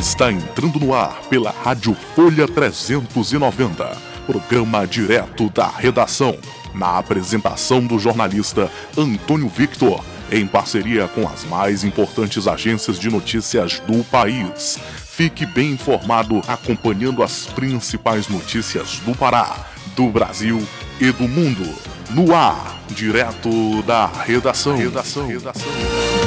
está entrando no ar pela Rádio Folha 390, programa direto da redação, na apresentação do jornalista Antônio Victor, em parceria com as mais importantes agências de notícias do país. Fique bem informado acompanhando as principais notícias do Pará, do Brasil e do mundo. No ar, direto da redação. redação. redação.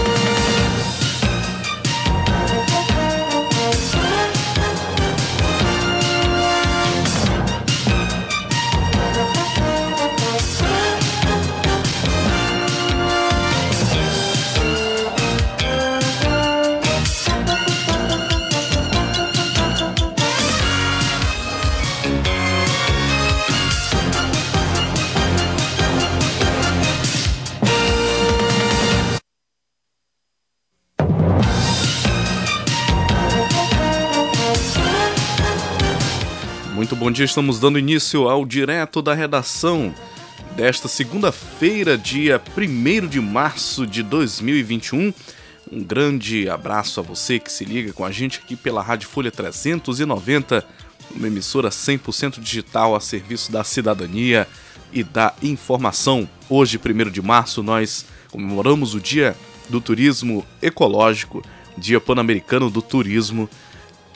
Dia, estamos dando início ao direto da redação desta segunda-feira, dia 1 de março de 2021. Um grande abraço a você que se liga com a gente aqui pela Rádio Folha 390, uma emissora 100% digital a serviço da cidadania e da informação. Hoje, 1 de março, nós comemoramos o Dia do Turismo Ecológico, Dia Pan-Americano do Turismo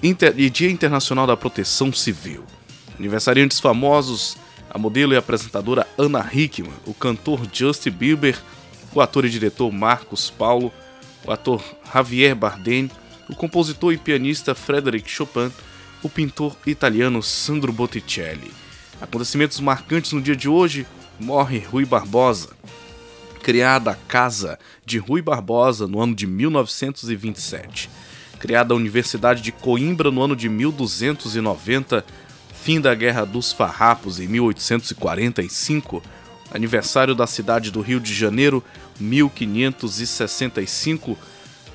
e Dia Internacional da Proteção Civil. Aniversariantes famosos, a modelo e apresentadora Anna Hickman, o cantor Justin Bieber, o ator e diretor Marcos Paulo, o ator Javier Bardem, o compositor e pianista Frédéric Chopin, o pintor italiano Sandro Botticelli. Acontecimentos marcantes no dia de hoje, morre Rui Barbosa. Criada a Casa de Rui Barbosa no ano de 1927. Criada a Universidade de Coimbra no ano de 1290, fim da Guerra dos Farrapos em 1845, aniversário da cidade do Rio de Janeiro, 1565,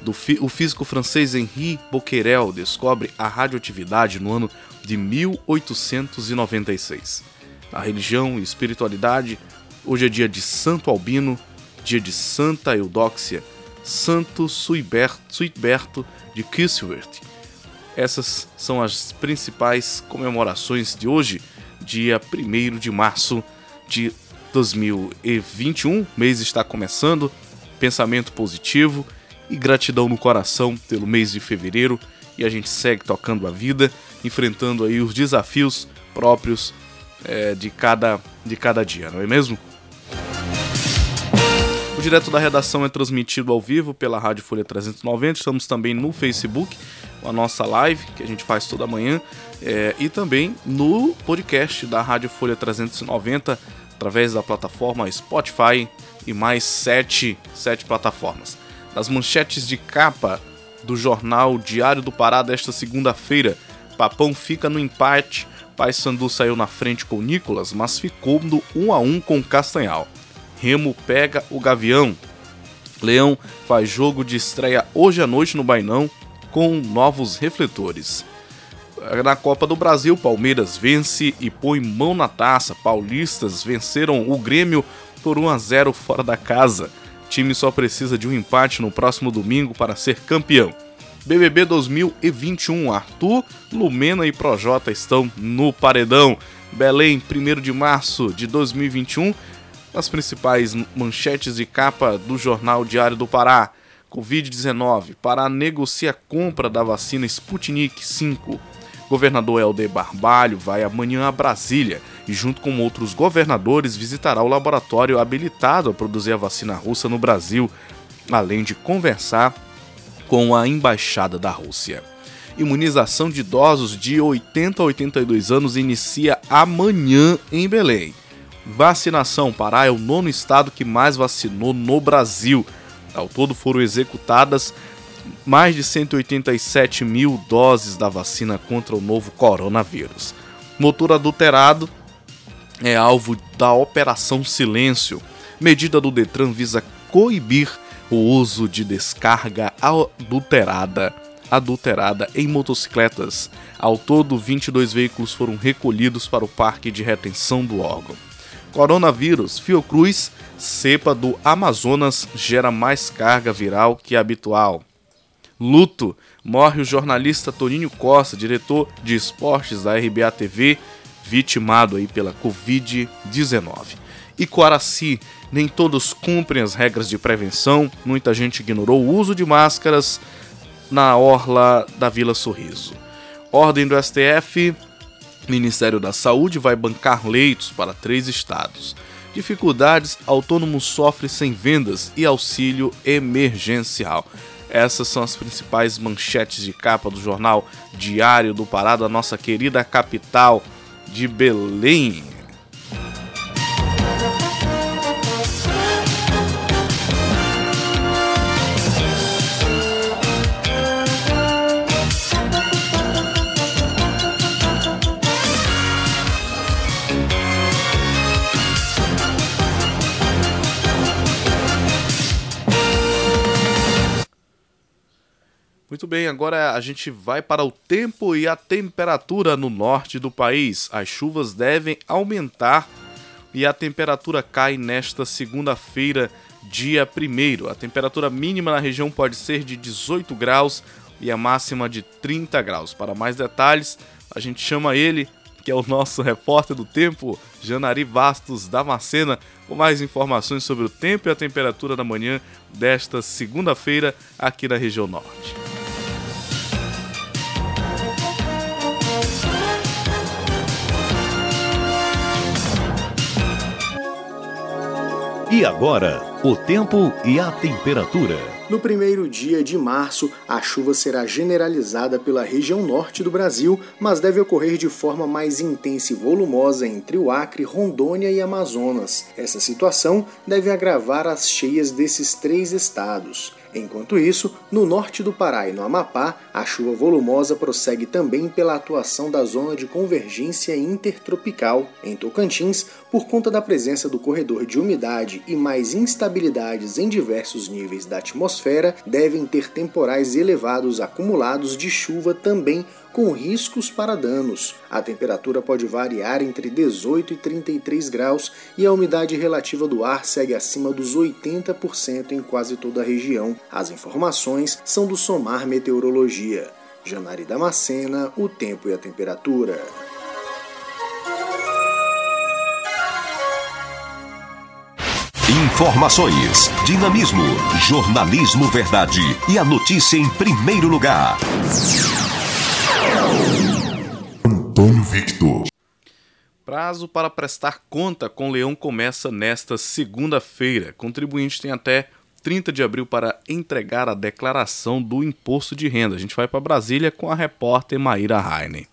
do o físico francês Henri Becquerel descobre a radioatividade no ano de 1896. A religião e espiritualidade, hoje é dia de Santo Albino, dia de Santa Eudóxia, Santo Suitberto de Kiswert, essas são as principais comemorações de hoje, dia 1 de março de 2021. O mês está começando, pensamento positivo e gratidão no coração pelo mês de fevereiro. E a gente segue tocando a vida, enfrentando aí os desafios próprios é, de, cada, de cada dia, não é mesmo? Direto da Redação é transmitido ao vivo pela Rádio Folha 390. Estamos também no Facebook a nossa live, que a gente faz toda manhã, é, e também no podcast da Rádio Folha 390, através da plataforma Spotify e mais sete, sete plataformas. Nas manchetes de capa do jornal Diário do Pará desta segunda-feira, Papão fica no empate, Paysandu saiu na frente com Nicolas, mas ficou no 1 a 1 com Castanhal. Remo pega o Gavião. Leão faz jogo de estreia hoje à noite no Bainão com novos refletores. Na Copa do Brasil, Palmeiras vence e põe mão na taça. Paulistas venceram o Grêmio por 1 a 0 fora da casa. O time só precisa de um empate no próximo domingo para ser campeão. BBB 2021, Arthur, Lumena e Projota estão no paredão. Belém, 1 de março de 2021, as principais manchetes de capa do jornal Diário do Pará. Covid-19. Pará negocia compra da vacina Sputnik 5. Governador Helder Barbalho vai amanhã a Brasília e, junto com outros governadores, visitará o laboratório habilitado a produzir a vacina russa no Brasil, além de conversar com a embaixada da Rússia. Imunização de idosos de 80 a 82 anos inicia amanhã em Belém. Vacinação: Pará é o nono estado que mais vacinou no Brasil ao todo foram executadas mais de 187 mil doses da vacina contra o novo coronavírus. Motor adulterado é alvo da Operação Silêncio. Medida do Detran visa coibir o uso de descarga adulterada, adulterada em motocicletas. Ao todo, 22 veículos foram recolhidos para o parque de retenção do órgão. Coronavírus, Fiocruz, cepa do Amazonas gera mais carga viral que habitual. Luto. Morre o jornalista Toninho Costa, diretor de esportes da RBA TV, vitimado aí pela Covid-19. E Coaraci, nem todos cumprem as regras de prevenção, muita gente ignorou o uso de máscaras na orla da Vila Sorriso. Ordem do STF, Ministério da Saúde vai bancar leitos para três estados. Dificuldades, autônomo sofre sem vendas e auxílio emergencial. Essas são as principais manchetes de capa do jornal Diário do Pará, da nossa querida capital de Belém. Muito bem, agora a gente vai para o tempo e a temperatura no norte do país. As chuvas devem aumentar e a temperatura cai nesta segunda-feira, dia 1. A temperatura mínima na região pode ser de 18 graus e a máxima de 30 graus. Para mais detalhes, a gente chama ele, que é o nosso repórter do tempo, Janari Bastos Damascena, com mais informações sobre o tempo e a temperatura da manhã desta segunda-feira aqui na região norte. E agora, o tempo e a temperatura. No primeiro dia de março, a chuva será generalizada pela região norte do Brasil, mas deve ocorrer de forma mais intensa e volumosa entre o Acre, Rondônia e Amazonas. Essa situação deve agravar as cheias desses três estados. Enquanto isso, no norte do Pará e no Amapá, a chuva volumosa prossegue também pela atuação da zona de convergência intertropical. Em Tocantins, por conta da presença do corredor de umidade e mais instabilidades em diversos níveis da atmosfera, devem ter temporais elevados acumulados de chuva também com riscos para danos. A temperatura pode variar entre 18 e 33 graus e a umidade relativa do ar segue acima dos 80% em quase toda a região. As informações são do Somar Meteorologia. Janari Damascena, o tempo e a temperatura. Informações, dinamismo, jornalismo verdade e a notícia em primeiro lugar. Antônio Victor. Prazo para prestar conta com Leão começa nesta segunda-feira. Contribuinte tem até 30 de abril para entregar a declaração do imposto de renda. A gente vai para Brasília com a repórter Maíra Heine.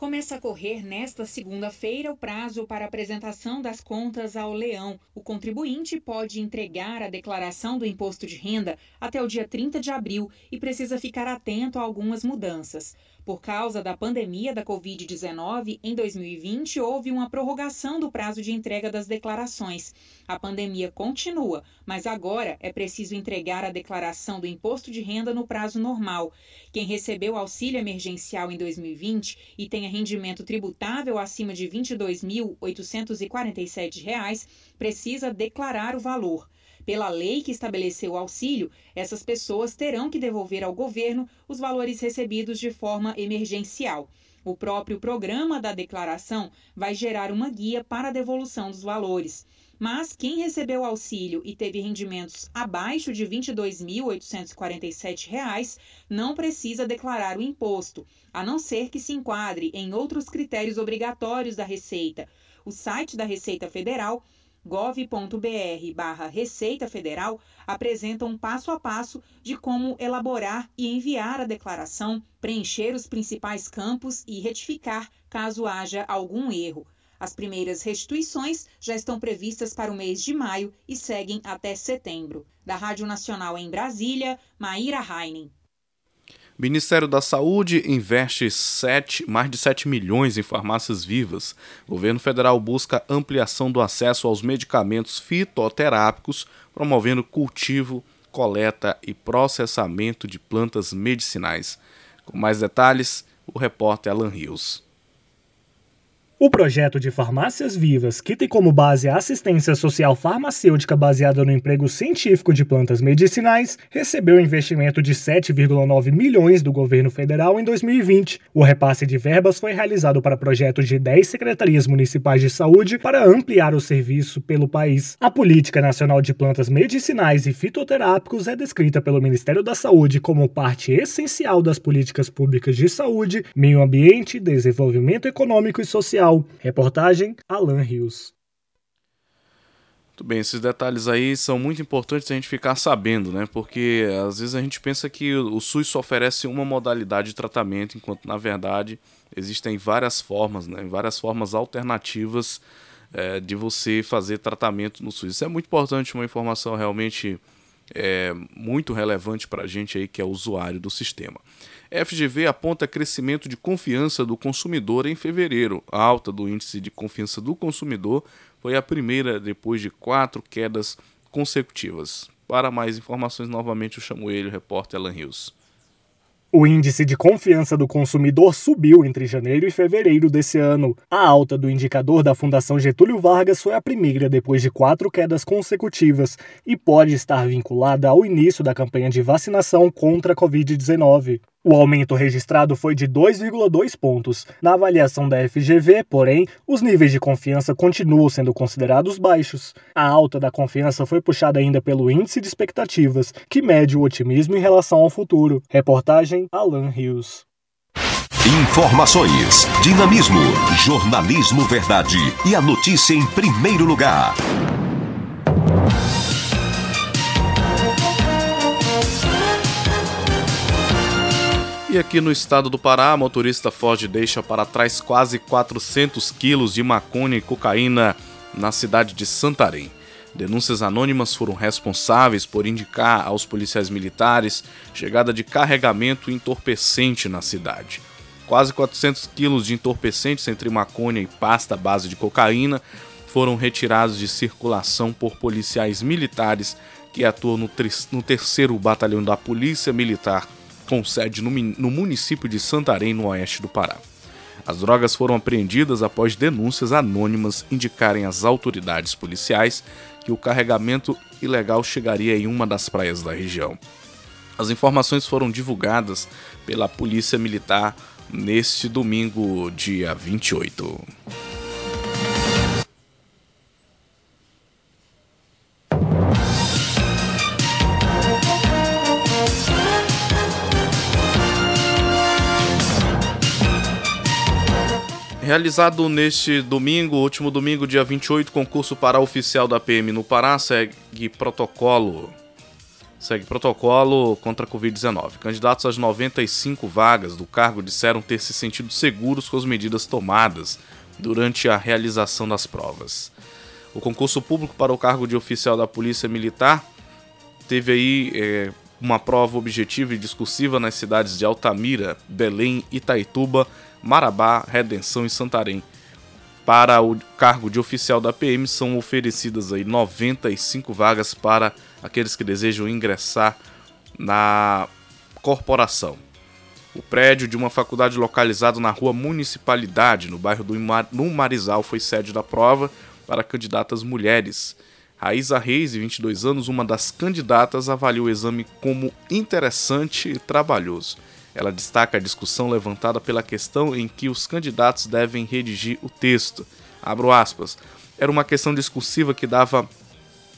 Começa a correr nesta segunda-feira o prazo para apresentação das contas ao Leão. O contribuinte pode entregar a declaração do imposto de renda até o dia 30 de abril e precisa ficar atento a algumas mudanças. Por causa da pandemia da Covid-19, em 2020 houve uma prorrogação do prazo de entrega das declarações. A pandemia continua, mas agora é preciso entregar a declaração do imposto de renda no prazo normal. Quem recebeu auxílio emergencial em 2020 e tenha rendimento tributável acima de R$ 22.847 precisa declarar o valor. Pela lei que estabeleceu o auxílio, essas pessoas terão que devolver ao governo os valores recebidos de forma emergencial. O próprio programa da declaração vai gerar uma guia para a devolução dos valores. Mas quem recebeu auxílio e teve rendimentos abaixo de R$ 22.847 não precisa declarar o imposto, a não ser que se enquadre em outros critérios obrigatórios da Receita. O site da Receita Federal gov.br barra Receita Federal apresenta um passo a passo de como elaborar e enviar a declaração, preencher os principais campos e retificar caso haja algum erro. As primeiras restituições já estão previstas para o mês de maio e seguem até setembro. Da Rádio Nacional em Brasília, Maíra Heinen. Ministério da Saúde investe 7, mais de 7 milhões em farmácias vivas. Governo federal busca ampliação do acesso aos medicamentos fitoterápicos, promovendo cultivo, coleta e processamento de plantas medicinais. Com mais detalhes, o repórter Alan Rios. O projeto de Farmácias Vivas, que tem como base a assistência social farmacêutica baseada no emprego científico de plantas medicinais, recebeu investimento de 7,9 milhões do governo federal em 2020. O repasse de verbas foi realizado para projetos de 10 secretarias municipais de saúde para ampliar o serviço pelo país. A Política Nacional de Plantas Medicinais e Fitoterápicos é descrita pelo Ministério da Saúde como parte essencial das políticas públicas de saúde, meio ambiente, desenvolvimento econômico e social Reportagem Alan Rios. Muito bem, esses detalhes aí são muito importantes a gente ficar sabendo, né? Porque às vezes a gente pensa que o SUS só oferece uma modalidade de tratamento, enquanto na verdade existem várias formas, né? Várias formas alternativas é, de você fazer tratamento no SUS. Isso é muito importante, uma informação realmente é, muito relevante para a gente aí que é usuário do sistema. FGV aponta crescimento de confiança do consumidor em fevereiro. A alta do índice de confiança do consumidor foi a primeira depois de quatro quedas consecutivas. Para mais informações, novamente eu chamo ele, o repórter Alan Rios. O índice de confiança do consumidor subiu entre janeiro e fevereiro desse ano. A alta do indicador da Fundação Getúlio Vargas foi a primeira depois de quatro quedas consecutivas e pode estar vinculada ao início da campanha de vacinação contra a Covid-19. O aumento registrado foi de 2,2 pontos. Na avaliação da FGV, porém, os níveis de confiança continuam sendo considerados baixos. A alta da confiança foi puxada ainda pelo índice de expectativas, que mede o otimismo em relação ao futuro. Reportagem Alan Rios. Informações, dinamismo, jornalismo verdade e a notícia em primeiro lugar. E aqui no estado do Pará, motorista Ford deixa para trás quase 400 quilos de maconha e cocaína na cidade de Santarém. Denúncias anônimas foram responsáveis por indicar aos policiais militares chegada de carregamento entorpecente na cidade. Quase 400 quilos de entorpecentes entre maconha e pasta base de cocaína foram retirados de circulação por policiais militares que atuam no, no terceiro batalhão da Polícia Militar com sede no, no município de Santarém, no oeste do Pará. As drogas foram apreendidas após denúncias anônimas indicarem às autoridades policiais que o carregamento ilegal chegaria em uma das praias da região. As informações foram divulgadas pela Polícia Militar neste domingo, dia 28. Realizado neste domingo, último domingo, dia 28, concurso para oficial da PM no Pará, segue protocolo. Segue protocolo contra a Covid-19. Candidatos às 95 vagas do cargo disseram ter se sentido seguros com as medidas tomadas durante a realização das provas. O concurso público para o cargo de oficial da Polícia Militar teve aí é, uma prova objetiva e discursiva nas cidades de Altamira, Belém, Itaituba Marabá, Redenção e Santarém. Para o cargo de oficial da PM são oferecidas aí 95 vagas para aqueles que desejam ingressar na corporação. O prédio de uma faculdade localizado na rua Municipalidade, no bairro do Marizal, foi sede da prova para candidatas mulheres. Raíza Reis, de 22 anos, uma das candidatas, avaliou o exame como interessante e trabalhoso. Ela destaca a discussão levantada pela questão em que os candidatos devem redigir o texto. Abro aspas. Era uma questão discursiva que dava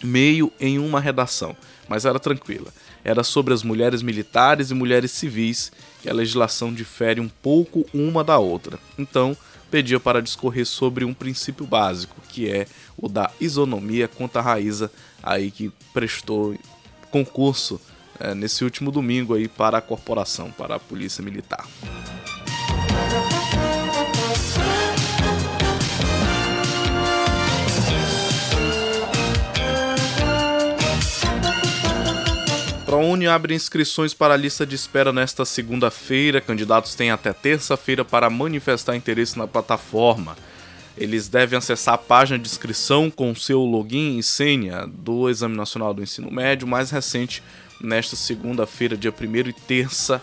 meio em uma redação, mas era tranquila. Era sobre as mulheres militares e mulheres civis, que a legislação difere um pouco uma da outra. Então, pedia para discorrer sobre um princípio básico, que é o da isonomia contra a Raíza, aí que prestou concurso é, nesse último domingo aí para a corporação, para a Polícia Militar. ProUni abre inscrições para a lista de espera nesta segunda-feira. Candidatos têm até terça-feira para manifestar interesse na plataforma. Eles devem acessar a página de inscrição com seu login e senha do Exame Nacional do Ensino Médio mais recente nesta segunda-feira, dia 1 e terça,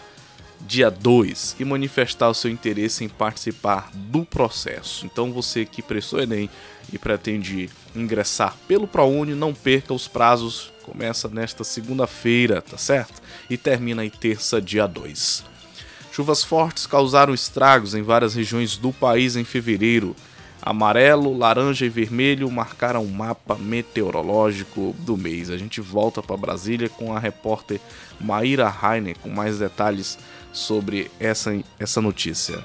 dia 2 e manifestar o seu interesse em participar do processo. Então você que prestou Enem e pretende ingressar pelo ProUni, não perca os prazos. Começa nesta segunda-feira, tá certo? E termina aí terça, dia 2. Chuvas fortes causaram estragos em várias regiões do país em fevereiro. Amarelo, laranja e vermelho marcaram o mapa meteorológico do mês. A gente volta para Brasília com a repórter Maíra Heine com mais detalhes sobre essa, essa notícia.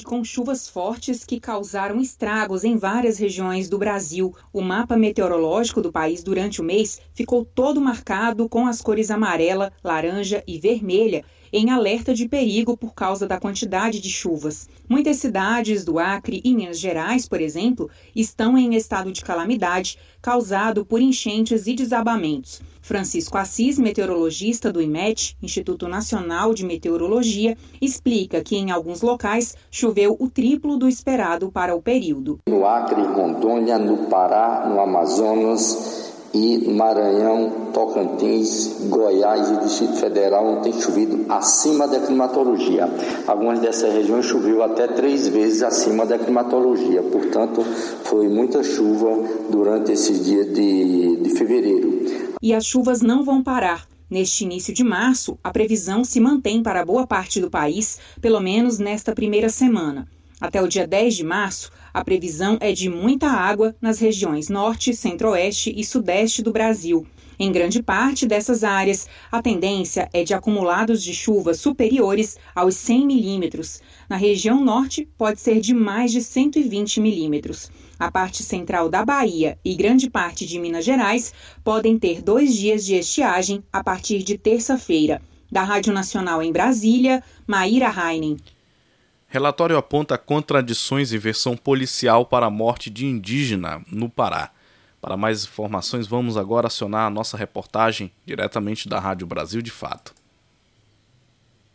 Com chuvas fortes que causaram estragos em várias regiões do Brasil. O mapa meteorológico do país durante o mês ficou todo marcado com as cores amarela, laranja e vermelha em alerta de perigo por causa da quantidade de chuvas. Muitas cidades do Acre e Minas Gerais, por exemplo, estão em estado de calamidade causado por enchentes e desabamentos. Francisco Assis, meteorologista do IMET, Instituto Nacional de Meteorologia, explica que em alguns locais choveu o triplo do esperado para o período. No Acre, Rondônia, no Pará, no Amazonas, e Maranhão, Tocantins, Goiás e Distrito Federal não tem chovido acima da climatologia. Algumas dessas regiões choveu até três vezes acima da climatologia, portanto, foi muita chuva durante esse dia de, de fevereiro. E as chuvas não vão parar. Neste início de março, a previsão se mantém para boa parte do país, pelo menos nesta primeira semana. Até o dia 10 de março, a previsão é de muita água nas regiões norte, centro-oeste e sudeste do Brasil. Em grande parte dessas áreas, a tendência é de acumulados de chuva superiores aos 100 milímetros. Na região norte, pode ser de mais de 120 milímetros. A parte central da Bahia e grande parte de Minas Gerais podem ter dois dias de estiagem a partir de terça-feira. Da Rádio Nacional em Brasília, Maíra Heinen. Relatório aponta contradições em versão policial para a morte de indígena no Pará. Para mais informações, vamos agora acionar a nossa reportagem diretamente da Rádio Brasil de Fato.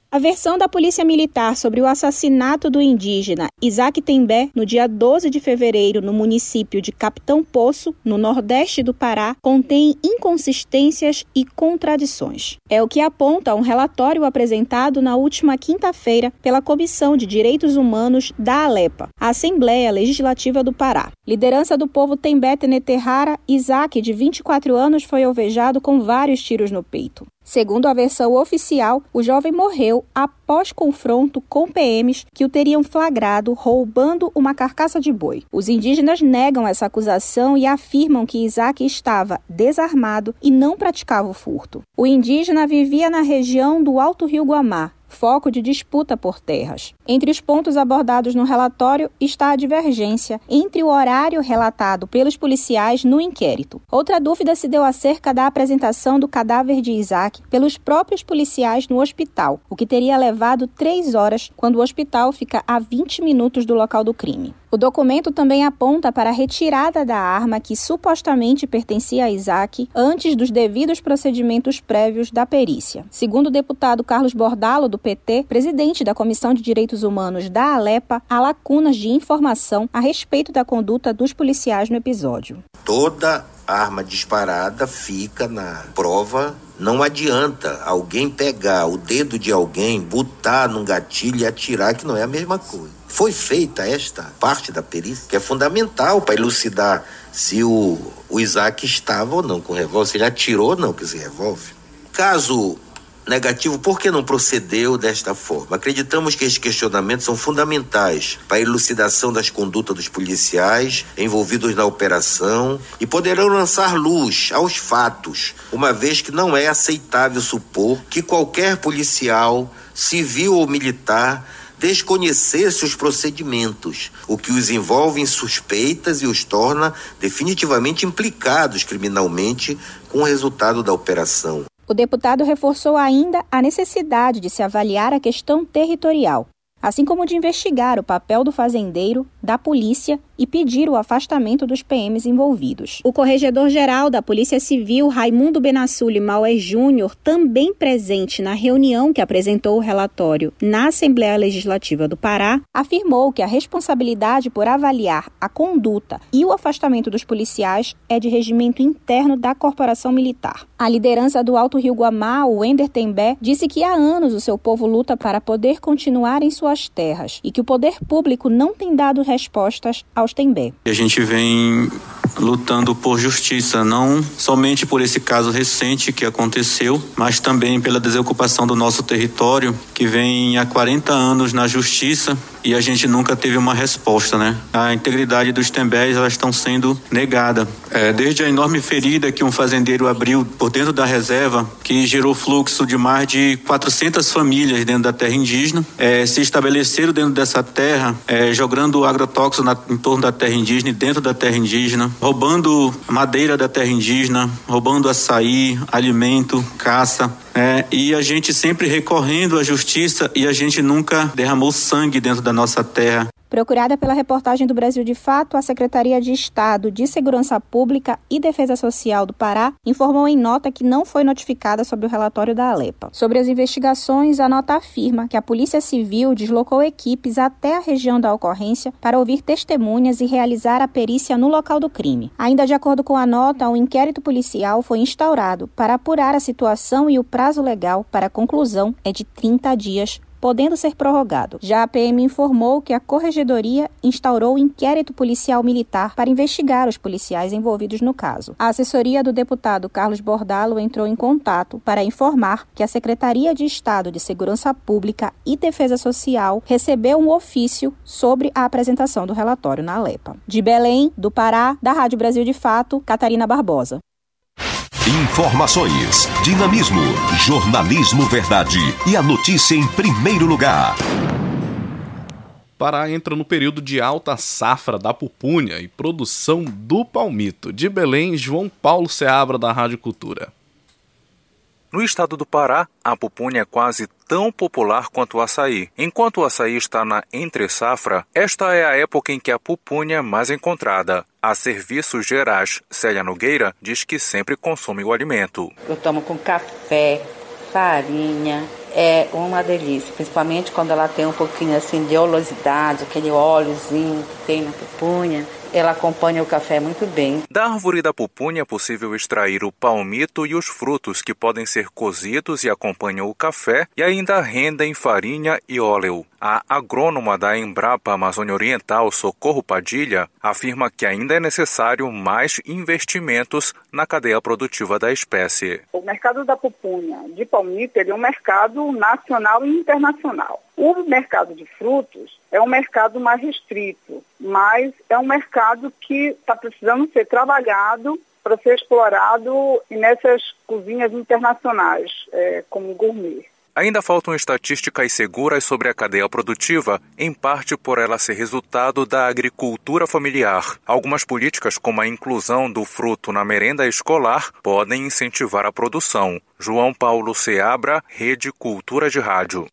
A versão da Polícia Militar sobre o assassinato do indígena Isaac Tembé no dia 12 de fevereiro no município de Capitão Poço, no nordeste do Pará, contém inconsistências e contradições. É o que aponta um relatório apresentado na última quinta-feira pela Comissão de Direitos Humanos da Alepa, a Assembleia Legislativa do Pará. Liderança do povo Tembé Teneterrara, Isaac, de 24 anos, foi alvejado com vários tiros no peito. Segundo a versão oficial, o jovem morreu após confronto com PMs que o teriam flagrado roubando uma carcaça de boi. Os indígenas negam essa acusação e afirmam que Isaac estava desarmado e não praticava o furto. O indígena vivia na região do Alto Rio Guamá, foco de disputa por terras. Entre os pontos abordados no relatório está a divergência entre o horário relatado pelos policiais no inquérito. Outra dúvida se deu acerca da apresentação do cadáver de Isaac pelos próprios policiais no hospital, o que teria levado três horas, quando o hospital fica a 20 minutos do local do crime. O documento também aponta para a retirada da arma que supostamente pertencia a Isaac antes dos devidos procedimentos prévios da perícia. Segundo o deputado Carlos Bordalo, do PT, presidente da Comissão de Direitos Humanos da Alepa, há lacunas de informação a respeito da conduta dos policiais no episódio. Toda arma disparada fica na prova não adianta alguém pegar o dedo de alguém, botar num gatilho e atirar, que não é a mesma coisa. Foi feita esta parte da perícia, que é fundamental para elucidar se o, o Isaac estava ou não com revólver, se ele atirou ou não com esse revólver. Caso negativo, por que não procedeu desta forma? Acreditamos que estes questionamentos são fundamentais para a elucidação das condutas dos policiais envolvidos na operação e poderão lançar luz aos fatos, uma vez que não é aceitável supor que qualquer policial, civil ou militar, desconhecesse os procedimentos, o que os envolve em suspeitas e os torna definitivamente implicados criminalmente com o resultado da operação. O deputado reforçou ainda a necessidade de se avaliar a questão territorial, assim como de investigar o papel do fazendeiro, da polícia e pedir o afastamento dos PMs envolvidos. O corregedor-geral da Polícia Civil, Raimundo Benassulli Mauer Júnior, também presente na reunião que apresentou o relatório na Assembleia Legislativa do Pará, afirmou que a responsabilidade por avaliar a conduta e o afastamento dos policiais é de regimento interno da corporação militar. A liderança do Alto Rio Guamá, o Ender Tembé, disse que há anos o seu povo luta para poder continuar em suas terras e que o poder público não tem dado respostas aos A gente vem lutando por justiça, não somente por esse caso recente que aconteceu, mas também pela desocupação do nosso território, que vem há 40 anos na justiça e a gente nunca teve uma resposta, né? A integridade dos tembés elas estão sendo negada. É, desde a enorme ferida que um fazendeiro abriu por dentro da reserva, que gerou fluxo de mais de 400 famílias dentro da terra indígena, é, se estabeleceram dentro dessa terra, é, jogando agrotóxico na, em torno da terra indígena e dentro da terra indígena, roubando madeira da terra indígena, roubando açaí, alimento, caça, é, e a gente sempre recorrendo à justiça e a gente nunca derramou sangue dentro da nossa terra. Procurada pela reportagem do Brasil de Fato, a Secretaria de Estado de Segurança Pública e Defesa Social do Pará informou em nota que não foi notificada sobre o relatório da Alepa. Sobre as investigações, a nota afirma que a Polícia Civil deslocou equipes até a região da ocorrência para ouvir testemunhas e realizar a perícia no local do crime. Ainda de acordo com a nota, um inquérito policial foi instaurado para apurar a situação e o prazo legal para conclusão é de 30 dias podendo ser prorrogado. Já a PM informou que a Corregedoria instaurou um inquérito policial militar para investigar os policiais envolvidos no caso. A assessoria do deputado Carlos Bordalo entrou em contato para informar que a Secretaria de Estado de Segurança Pública e Defesa Social recebeu um ofício sobre a apresentação do relatório na Alepa. De Belém, do Pará, da Rádio Brasil de Fato, Catarina Barbosa. Informações, dinamismo, jornalismo verdade e a notícia em primeiro lugar. Pará entra no período de alta safra da pupunha e produção do palmito. De Belém, João Paulo Seabra, da Rádio Cultura. No estado do Pará, a pupunha é quase tão popular quanto o açaí. Enquanto o açaí está na entre-safra, esta é a época em que a pupunha é mais encontrada. A Serviços Gerais, Célia Nogueira, diz que sempre consome o alimento. Eu tomo com café, farinha, é uma delícia, principalmente quando ela tem um pouquinho assim de oleosidade, aquele óleozinho que tem na pupunha ela acompanha o café muito bem. Da árvore da pupunha é possível extrair o palmito e os frutos que podem ser cozidos e acompanham o café e ainda rendem farinha e óleo. A agrônoma da Embrapa Amazônia Oriental, Socorro Padilha, afirma que ainda é necessário mais investimentos na cadeia produtiva da espécie. O mercado da pupunha de palmito é um mercado nacional e internacional. O mercado de frutos é um mercado mais restrito, mas é um mercado que está precisando ser trabalhado para ser explorado nessas cozinhas internacionais, é, como gourmet. Ainda faltam estatísticas seguras sobre a cadeia produtiva, em parte por ela ser resultado da agricultura familiar. Algumas políticas, como a inclusão do fruto na merenda escolar, podem incentivar a produção. João Paulo Seabra, Rede Cultura de Rádio.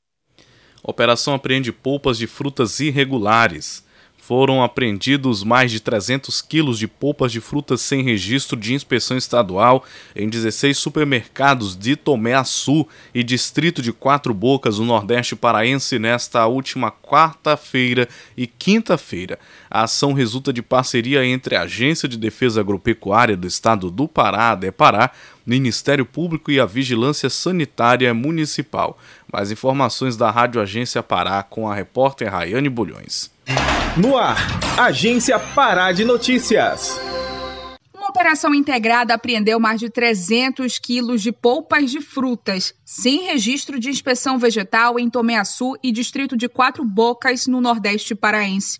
Operação apreende polpas de frutas irregulares foram apreendidos mais de 300 quilos de polpas de frutas sem registro de inspeção estadual em 16 supermercados de Tomé Açu e distrito de Quatro Bocas, no Nordeste Paraense, nesta última quarta-feira e quinta-feira. A ação resulta de parceria entre a Agência de Defesa Agropecuária do Estado do Pará, DEPARÁ, Ministério Público e a Vigilância Sanitária Municipal. Mais informações da Rádio Agência Pará com a repórter Rayane Bulhões. No ar, Agência Pará de Notícias. Uma operação integrada apreendeu mais de 300 quilos de polpas de frutas, sem registro de inspeção vegetal em Tomeaçu e distrito de Quatro Bocas, no Nordeste Paraense.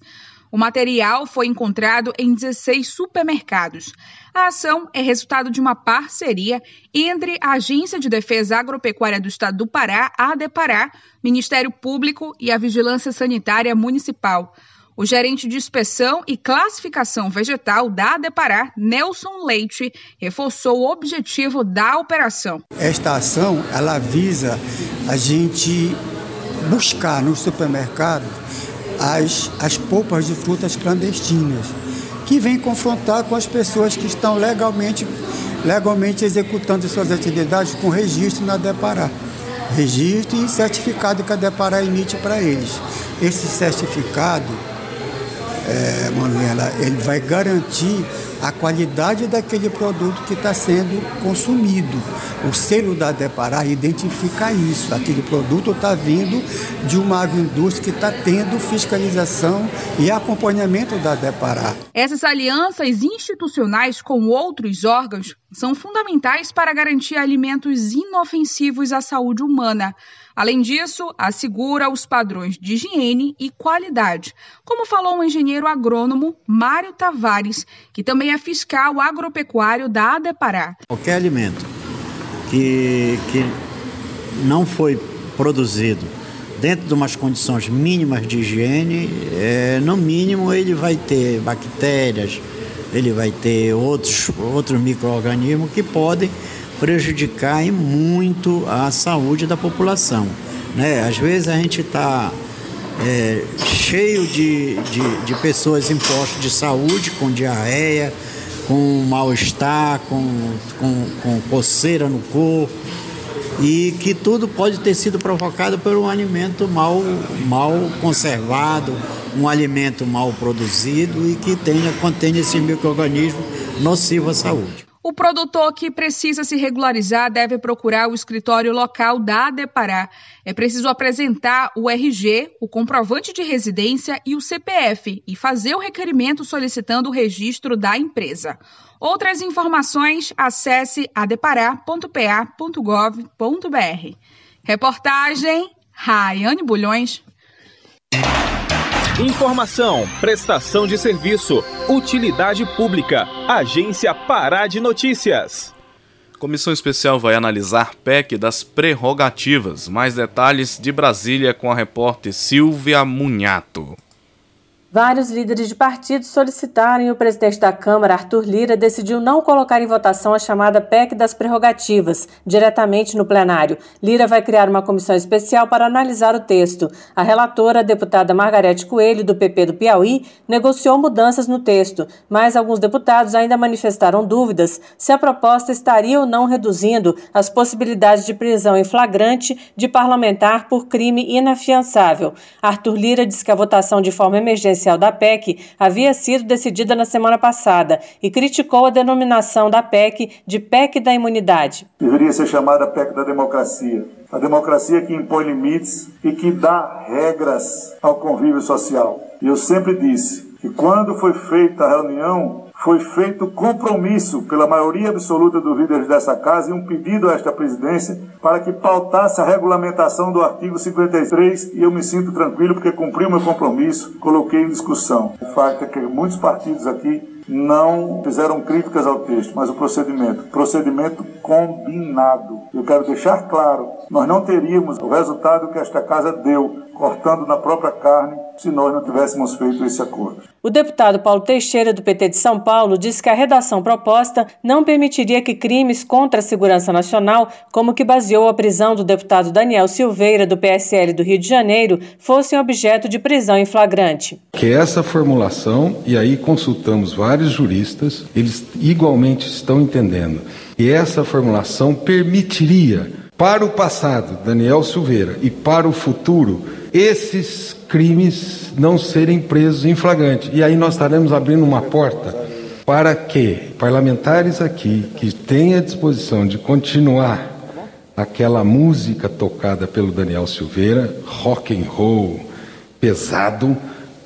O material foi encontrado em 16 supermercados. A ação é resultado de uma parceria entre a Agência de Defesa Agropecuária do Estado do Pará, ADEPARÁ, Ministério Público e a Vigilância Sanitária Municipal. O gerente de inspeção e classificação vegetal da ADEPARÁ, Nelson Leite, reforçou o objetivo da operação. Esta ação, ela visa a gente buscar no supermercado as, as polpas de frutas clandestinas, que vem confrontar com as pessoas que estão legalmente, legalmente executando suas atividades com registro na Depará. Registro e certificado que a Depará emite para eles. Esse certificado, é, Manuela, ele vai garantir a qualidade daquele produto que está sendo consumido. O selo da Depará identifica isso. Aquele produto está vindo de uma agroindústria que está tendo fiscalização e acompanhamento da Depará. Essas alianças institucionais com outros órgãos são fundamentais para garantir alimentos inofensivos à saúde humana. Além disso, assegura os padrões de higiene e qualidade, como falou o engenheiro agrônomo Mário Tavares, que também é fiscal agropecuário da ADEPARÁ. Qualquer alimento que, que não foi produzido dentro de umas condições mínimas de higiene, é, no mínimo ele vai ter bactérias, ele vai ter outros, outros micro-organismos que podem prejudicar muito a saúde da população. Né? Às vezes a gente está é, cheio de, de, de, pessoas em postos de saúde com diarreia, com mal-estar, com, com, com coceira no corpo e que tudo pode ter sido provocado por um alimento mal, mal conservado, um alimento mal produzido e que tenha, contém esse microorganismo nocivo à saúde. O produtor que precisa se regularizar deve procurar o escritório local da Adepará. É preciso apresentar o RG, o comprovante de residência e o CPF e fazer o requerimento solicitando o registro da empresa. Outras informações, acesse adepará.pa.gov.br. Reportagem Raiane Bulhões. Informação, prestação de serviço, utilidade pública, Agência Pará de Notícias. Comissão especial vai analisar PEC das prerrogativas. Mais detalhes de Brasília com a repórter Silvia Munhato. Vários líderes de partidos solicitaram e o presidente da Câmara, Arthur Lira, decidiu não colocar em votação a chamada PEC das prerrogativas, diretamente no plenário. Lira vai criar uma comissão especial para analisar o texto. A relatora, a deputada Margarete Coelho, do PP do Piauí, negociou mudanças no texto, mas alguns deputados ainda manifestaram dúvidas se a proposta estaria ou não reduzindo as possibilidades de prisão em flagrante de parlamentar por crime inafiançável. Arthur Lira disse que a votação de forma emergencial da PEC havia sido decidida na semana passada e criticou a denominação da PEC de PEC da imunidade. Deveria ser chamada PEC da democracia. A democracia que impõe limites e que dá regras ao convívio social. E eu sempre disse que quando foi feita a reunião foi feito compromisso pela maioria absoluta dos líderes dessa casa e um pedido a esta presidência para que pautasse a regulamentação do artigo 53 e eu me sinto tranquilo porque cumpri o meu compromisso, coloquei em discussão. O fato é que muitos partidos aqui não fizeram críticas ao texto, mas o procedimento. Procedimento combinado. Eu quero deixar claro, nós não teríamos o resultado que esta casa deu, cortando na própria carne, se nós não tivéssemos feito esse acordo. O deputado Paulo Teixeira, do PT de São Paulo, disse que a redação proposta não permitiria que crimes contra a segurança nacional, como que baseou a prisão do deputado Daniel Silveira, do PSL do Rio de Janeiro, fossem objeto de prisão em flagrante. Que essa formulação, e aí consultamos vários juristas, eles igualmente estão entendendo, e essa formulação permitiria para o passado, Daniel Silveira, e para o futuro, esses crimes não serem presos em flagrante. E aí nós estaremos abrindo uma porta para que parlamentares aqui que têm a disposição de continuar aquela música tocada pelo Daniel Silveira, rock and roll pesado,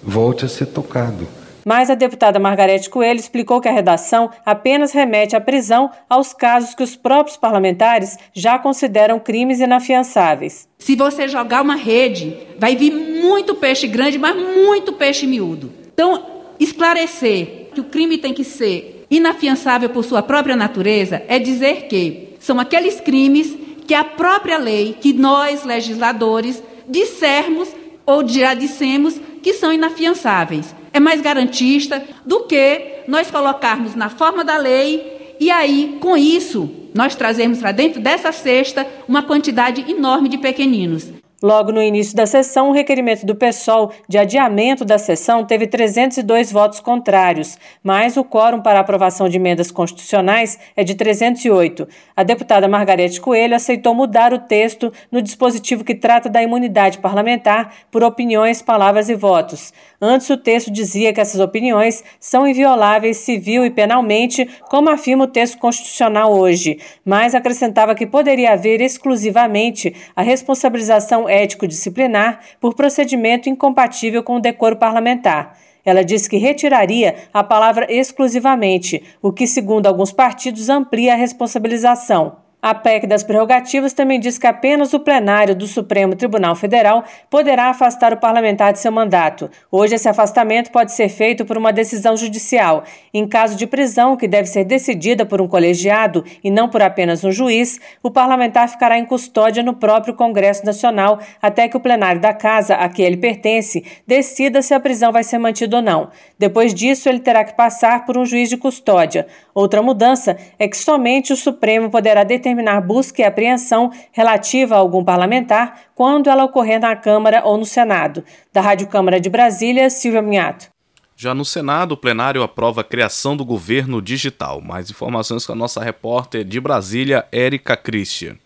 volte a ser tocado. Mas a deputada Margarete Coelho explicou que a redação apenas remete à prisão aos casos que os próprios parlamentares já consideram crimes inafiançáveis. Se você jogar uma rede, vai vir muito peixe grande, mas muito peixe miúdo. Então, esclarecer que o crime tem que ser inafiançável por sua própria natureza é dizer que são aqueles crimes que a própria lei, que nós legisladores dissermos ou já dissemos que são inafiançáveis é mais garantista do que nós colocarmos na forma da lei e aí, com isso, nós trazemos para dentro dessa cesta uma quantidade enorme de pequeninos. Logo no início da sessão, o requerimento do PSOL de adiamento da sessão teve 302 votos contrários, mas o quórum para aprovação de emendas constitucionais é de 308. A deputada Margarete Coelho aceitou mudar o texto no dispositivo que trata da imunidade parlamentar por opiniões, palavras e votos. Antes, o texto dizia que essas opiniões são invioláveis civil e penalmente, como afirma o texto constitucional hoje, mas acrescentava que poderia haver exclusivamente a responsabilização ético-disciplinar por procedimento incompatível com o decoro parlamentar. Ela disse que retiraria a palavra exclusivamente, o que, segundo alguns partidos, amplia a responsabilização. A PEC das prerrogativas também diz que apenas o plenário do Supremo Tribunal Federal poderá afastar o parlamentar de seu mandato. Hoje, esse afastamento pode ser feito por uma decisão judicial. Em caso de prisão, que deve ser decidida por um colegiado e não por apenas um juiz, o parlamentar ficará em custódia no próprio Congresso Nacional até que o plenário da casa a que ele pertence decida se a prisão vai ser mantida ou não. Depois disso, ele terá que passar por um juiz de custódia. Outra mudança é que somente o Supremo poderá determinar determinar busca e apreensão relativa a algum parlamentar quando ela ocorrer na Câmara ou no Senado. Da Rádio Câmara de Brasília, Silvia Minhato. Já no Senado, o plenário aprova a criação do governo digital. Mais informações com a nossa repórter de Brasília, Érica Christian.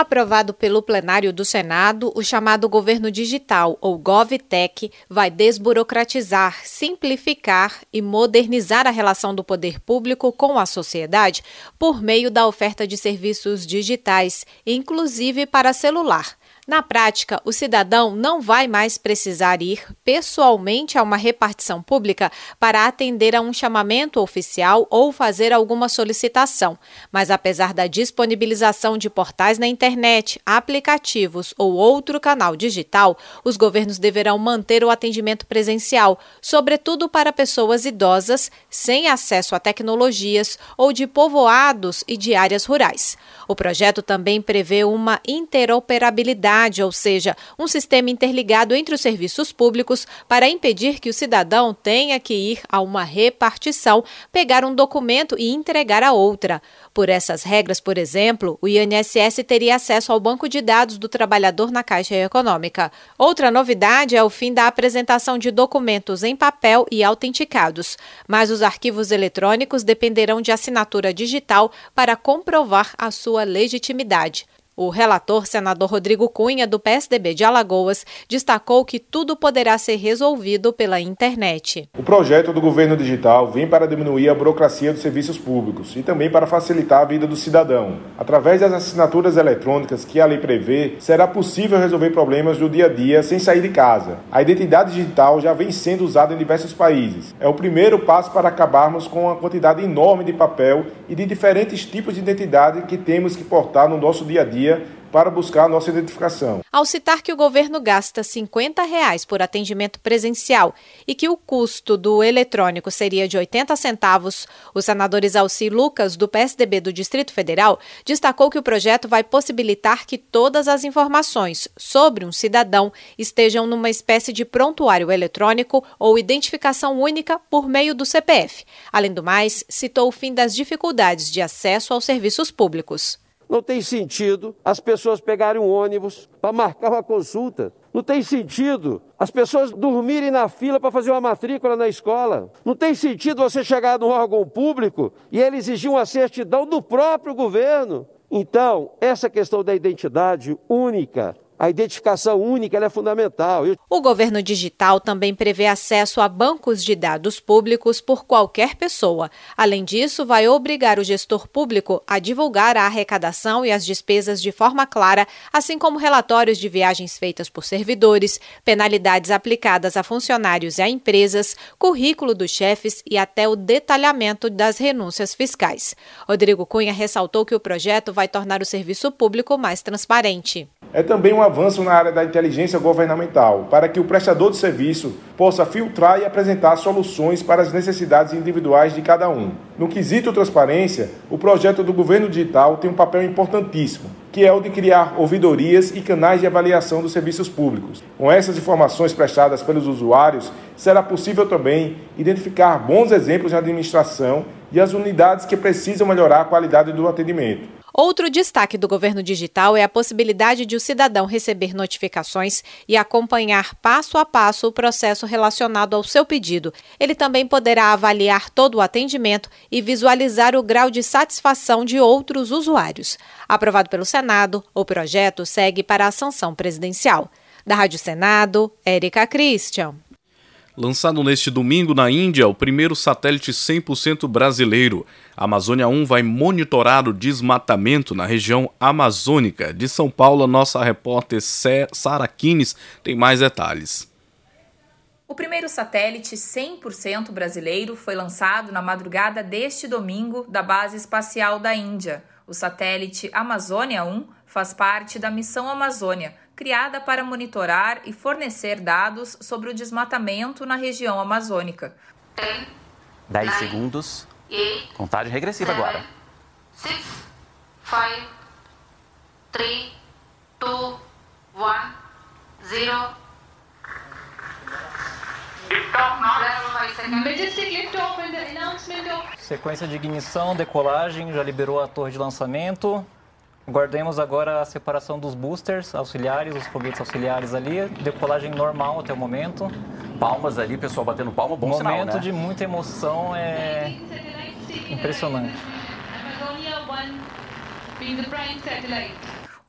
Aprovado pelo plenário do Senado, o chamado governo digital, ou GovTech, vai desburocratizar, simplificar e modernizar a relação do poder público com a sociedade por meio da oferta de serviços digitais, inclusive para celular. Na prática, o cidadão não vai mais precisar ir pessoalmente a uma repartição pública para atender a um chamamento oficial ou fazer alguma solicitação. Mas, apesar da disponibilização de portais na internet, aplicativos ou outro canal digital, os governos deverão manter o atendimento presencial, sobretudo para pessoas idosas, sem acesso a tecnologias ou de povoados e de áreas rurais. O projeto também prevê uma interoperabilidade ou seja, um sistema interligado entre os serviços públicos para impedir que o cidadão tenha que ir a uma repartição, pegar um documento e entregar a outra. Por essas regras, por exemplo, o INSS teria acesso ao banco de dados do trabalhador na Caixa Econômica. Outra novidade é o fim da apresentação de documentos em papel e autenticados, mas os arquivos eletrônicos dependerão de assinatura digital para comprovar a sua legitimidade. O relator, senador Rodrigo Cunha, do PSDB de Alagoas, destacou que tudo poderá ser resolvido pela internet. O projeto do governo digital vem para diminuir a burocracia dos serviços públicos e também para facilitar a vida do cidadão. Através das assinaturas eletrônicas que a lei prevê, será possível resolver problemas do dia a dia sem sair de casa. A identidade digital já vem sendo usada em diversos países. É o primeiro passo para acabarmos com a quantidade enorme de papel e de diferentes tipos de identidade que temos que portar no nosso dia a dia para buscar a nossa identificação. Ao citar que o governo gasta 50 reais por atendimento presencial e que o custo do eletrônico seria de 80 centavos, o senador Isalci Lucas, do PSDB do Distrito Federal, destacou que o projeto vai possibilitar que todas as informações sobre um cidadão estejam numa espécie de prontuário eletrônico ou identificação única por meio do CPF. Além do mais, citou o fim das dificuldades de acesso aos serviços públicos. Não tem sentido as pessoas pegarem um ônibus para marcar uma consulta. Não tem sentido as pessoas dormirem na fila para fazer uma matrícula na escola. Não tem sentido você chegar num órgão público e ele exigir uma certidão do próprio governo. Então, essa questão da identidade única a identificação única é fundamental. O governo digital também prevê acesso a bancos de dados públicos por qualquer pessoa. Além disso, vai obrigar o gestor público a divulgar a arrecadação e as despesas de forma clara, assim como relatórios de viagens feitas por servidores, penalidades aplicadas a funcionários e a empresas, currículo dos chefes e até o detalhamento das renúncias fiscais. Rodrigo Cunha ressaltou que o projeto vai tornar o serviço público mais transparente. É também uma avanço na área da inteligência governamental, para que o prestador de serviço possa filtrar e apresentar soluções para as necessidades individuais de cada um. No quesito transparência, o projeto do governo digital tem um papel importantíssimo, que é o de criar ouvidorias e canais de avaliação dos serviços públicos. Com essas informações prestadas pelos usuários, será possível também identificar bons exemplos de administração e as unidades que precisam melhorar a qualidade do atendimento. Outro destaque do governo digital é a possibilidade de o cidadão receber notificações e acompanhar passo a passo o processo relacionado ao seu pedido. Ele também poderá avaliar todo o atendimento e visualizar o grau de satisfação de outros usuários. Aprovado pelo Senado, o projeto segue para a sanção presidencial. Da Rádio Senado, Érica Christian. Lançado neste domingo na Índia, o primeiro satélite 100% brasileiro. A Amazônia 1 vai monitorar o desmatamento na região amazônica. De São Paulo, nossa repórter Sara Kines tem mais detalhes. O primeiro satélite 100% brasileiro foi lançado na madrugada deste domingo da Base Espacial da Índia. O satélite Amazônia 1 faz parte da Missão Amazônia, criada para monitorar e fornecer dados sobre o desmatamento na região amazônica. 10 segundos. Contagem regressiva agora. 6, 5, 3, 2, 1, 0. Sequência de ignição, decolagem, já liberou a torre de lançamento. Guardemos agora a separação dos boosters auxiliares, os foguetes auxiliares ali, decolagem normal até o momento. Palmas ali, pessoal batendo palma, bom Momento sinal, né? de muita emoção, é impressionante.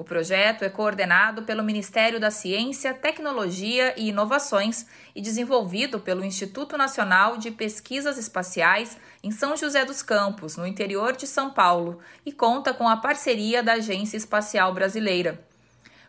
O projeto é coordenado pelo Ministério da Ciência, Tecnologia e Inovações e desenvolvido pelo Instituto Nacional de Pesquisas Espaciais em São José dos Campos, no interior de São Paulo, e conta com a parceria da Agência Espacial Brasileira.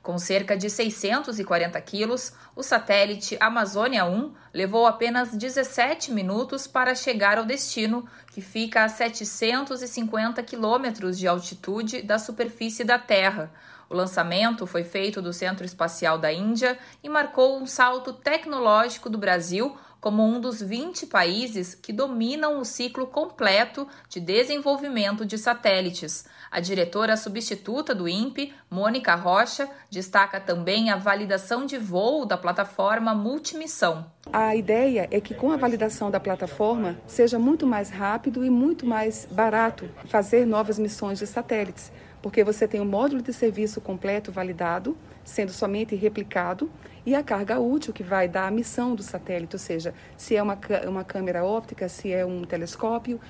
Com cerca de 640 quilos, o satélite Amazônia 1 levou apenas 17 minutos para chegar ao destino, que fica a 750 quilômetros de altitude da superfície da Terra, o lançamento foi feito do Centro Espacial da Índia e marcou um salto tecnológico do Brasil como um dos 20 países que dominam o ciclo completo de desenvolvimento de satélites. A diretora substituta do INPE, Mônica Rocha, destaca também a validação de voo da plataforma multimissão. A ideia é que com a validação da plataforma seja muito mais rápido e muito mais barato fazer novas missões de satélites porque você tem o módulo de serviço completo validado, sendo somente replicado, e a carga útil que vai dar a missão do satélite, ou seja, se é uma, uma câmera óptica, se é um telescópio,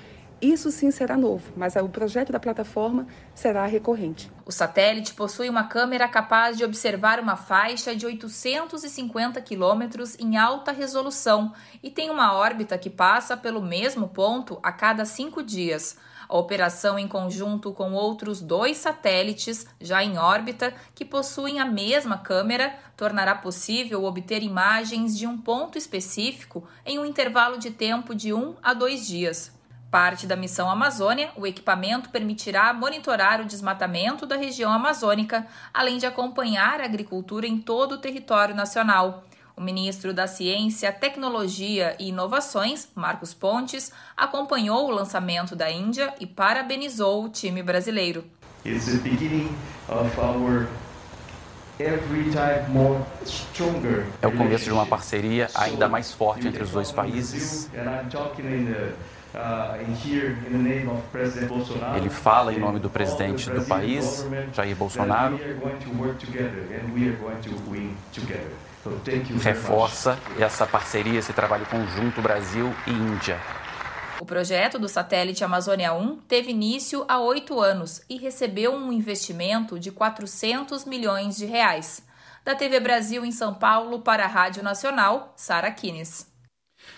isso sim será novo, mas o projeto da plataforma será recorrente. O satélite possui uma câmera capaz de observar uma faixa de 850 quilômetros em alta resolução e tem uma órbita que passa pelo mesmo ponto a cada cinco dias. A operação, em conjunto com outros dois satélites já em órbita que possuem a mesma câmera, tornará possível obter imagens de um ponto específico em um intervalo de tempo de um a dois dias. Parte da missão Amazônia, o equipamento permitirá monitorar o desmatamento da região amazônica, além de acompanhar a agricultura em todo o território nacional. O ministro da Ciência, Tecnologia e Inovações, Marcos Pontes, acompanhou o lançamento da Índia e parabenizou o time brasileiro. É o começo de uma parceria ainda mais forte entre os dois países. Ele fala em nome do presidente do país, Jair Bolsonaro reforça essa parceria, esse trabalho conjunto Brasil e Índia. O projeto do satélite Amazônia 1 teve início há oito anos e recebeu um investimento de 400 milhões de reais. Da TV Brasil em São Paulo para a Rádio Nacional, Sara Kines.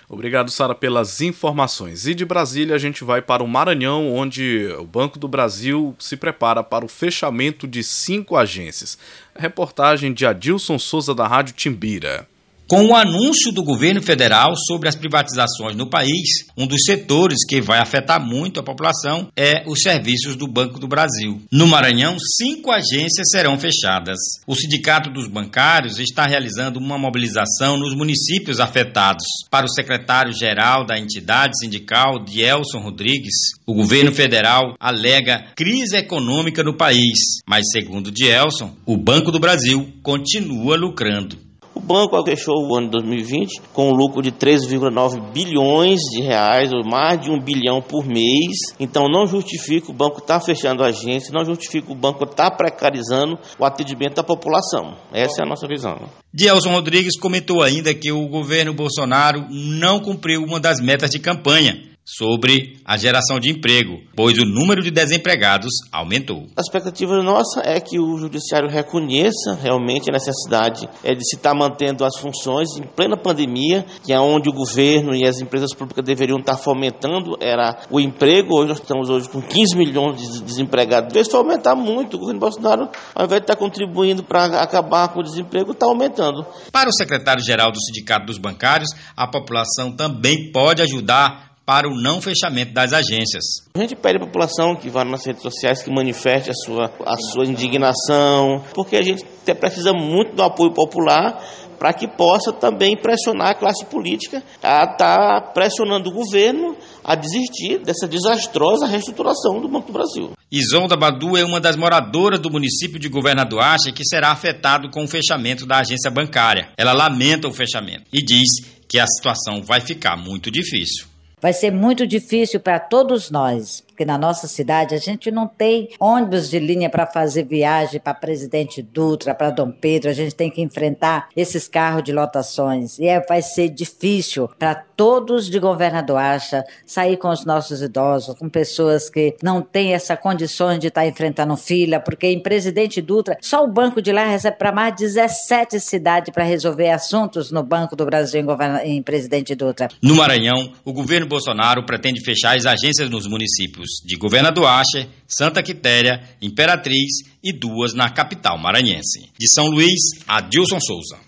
Obrigado, Sara, pelas informações. E de Brasília a gente vai para o Maranhão, onde o Banco do Brasil se prepara para o fechamento de cinco agências. reportagem de Adilson Souza da Rádio Timbira. Com o anúncio do governo federal sobre as privatizações no país, um dos setores que vai afetar muito a população é os serviços do Banco do Brasil. No Maranhão, cinco agências serão fechadas. O Sindicato dos Bancários está realizando uma mobilização nos municípios afetados. Para o secretário-geral da entidade sindical, Dielson Rodrigues, o governo federal alega crise econômica no país, mas segundo Dielson, o Banco do Brasil continua lucrando. Banco fechou o ano de 2020 com um lucro de 3,9 bilhões de reais, ou mais de um bilhão por mês. Então não justifica o banco estar tá fechando a agência, não justifica o banco estar tá precarizando o atendimento da população. Essa é a nossa visão. Dielson Rodrigues comentou ainda que o governo Bolsonaro não cumpriu uma das metas de campanha sobre a geração de emprego, pois o número de desempregados aumentou. A expectativa nossa é que o judiciário reconheça realmente a necessidade é de se estar mantendo as funções em plena pandemia, que é onde o governo e as empresas públicas deveriam estar fomentando era o emprego. Hoje nós estamos hoje com 15 milhões de desempregados. Isso vai aumentar muito. O governo Bolsonaro, ao invés de estar contribuindo para acabar com o desemprego, está aumentando. Para o secretário-geral do Sindicato dos Bancários, a população também pode ajudar para o não fechamento das agências. A gente pede à população que vá nas redes sociais que manifeste a sua, a sua indignação, porque a gente precisa muito do apoio popular para que possa também pressionar a classe política a estar tá pressionando o governo a desistir dessa desastrosa reestruturação do Banco do Brasil. Isonda Badu é uma das moradoras do município de Governador Acha que será afetado com o fechamento da agência bancária. Ela lamenta o fechamento e diz que a situação vai ficar muito difícil. Vai ser muito difícil para todos nós, porque na nossa cidade a gente não tem ônibus de linha para fazer viagem para Presidente Dutra, para Dom Pedro, a gente tem que enfrentar esses carros de lotações. E é, vai ser difícil para todos de Governador Acha sair com os nossos idosos, com pessoas que não têm essa condições de estar tá enfrentando fila, porque em Presidente Dutra, só o banco de lá recebe para mais 17 cidades para resolver assuntos no Banco do Brasil em, em Presidente Dutra. No Maranhão, o governo Bolsonaro pretende fechar as agências nos municípios de Governador Acha, Santa Quitéria, Imperatriz e duas na capital maranhense. De São Luís, Adilson Souza.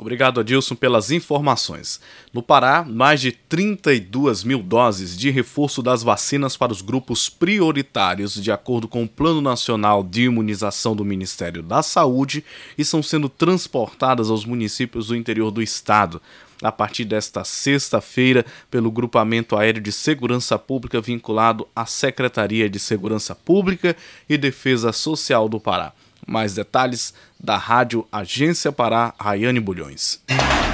Obrigado, Adilson, pelas informações. No Pará, mais de 32 mil doses de reforço das vacinas para os grupos prioritários, de acordo com o Plano Nacional de Imunização do Ministério da Saúde, estão sendo transportadas aos municípios do interior do estado a partir desta sexta-feira pelo Grupamento Aéreo de Segurança Pública vinculado à Secretaria de Segurança Pública e Defesa Social do Pará. Mais detalhes da Rádio Agência Pará, Rayane Bulhões.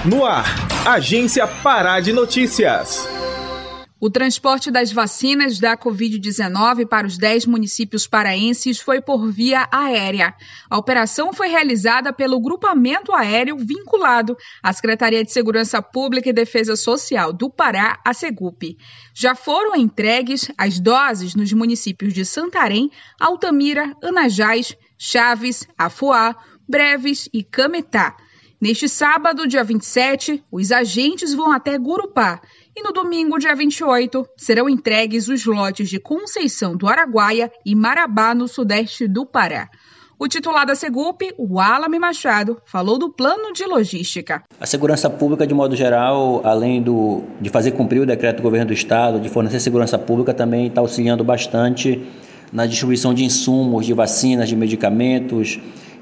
No ar, Agência Pará de Notícias. O transporte das vacinas da Covid-19 para os 10 municípios paraenses foi por via aérea. A operação foi realizada pelo grupamento aéreo vinculado à Secretaria de Segurança Pública e Defesa Social do Pará, a Segup. Já foram entregues as doses nos municípios de Santarém, Altamira, Anajás, Chaves, Afuá, Breves e Cametá. Neste sábado, dia 27, os agentes vão até Gurupá e no domingo, dia 28, serão entregues os lotes de Conceição do Araguaia e Marabá, no sudeste do Pará. O titular da Segup, o Alame Machado, falou do plano de logística. A segurança pública, de modo geral, além do, de fazer cumprir o decreto do governo do Estado, de fornecer segurança pública, também está auxiliando bastante na distribuição de insumos, de vacinas, de medicamentos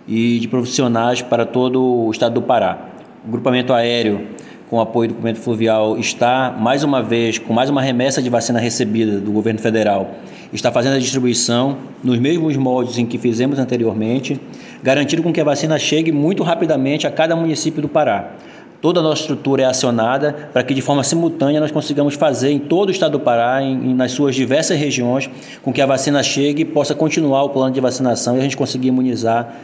e de profissionais para todo o estado do Pará. O grupamento aéreo com apoio do documento fluvial, está, mais uma vez, com mais uma remessa de vacina recebida do governo federal, está fazendo a distribuição nos mesmos moldes em que fizemos anteriormente, garantindo com que a vacina chegue muito rapidamente a cada município do Pará. Toda a nossa estrutura é acionada para que, de forma simultânea, nós consigamos fazer em todo o estado do Pará, em, nas suas diversas regiões, com que a vacina chegue e possa continuar o plano de vacinação e a gente conseguir imunizar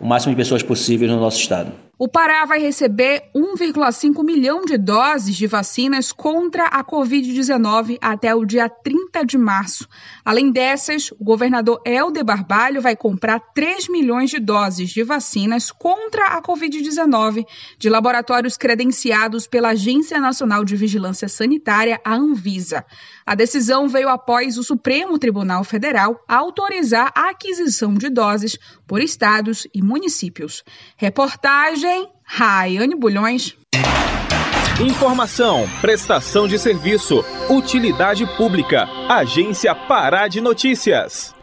o máximo de pessoas possíveis no nosso estado. O Pará vai receber 1,5 milhão de doses de vacinas contra a Covid-19 até o dia 30 de março. Além dessas, o governador Helder Barbalho vai comprar 3 milhões de doses de vacinas contra a Covid-19 de laboratórios credenciados pela Agência Nacional de Vigilância Sanitária, a Anvisa. A decisão veio após o Supremo Tribunal Federal autorizar a aquisição de doses por estados e municípios. Reportagem Raiane Bulhões. Informação, prestação de serviço, utilidade pública, Agência Pará de Notícias.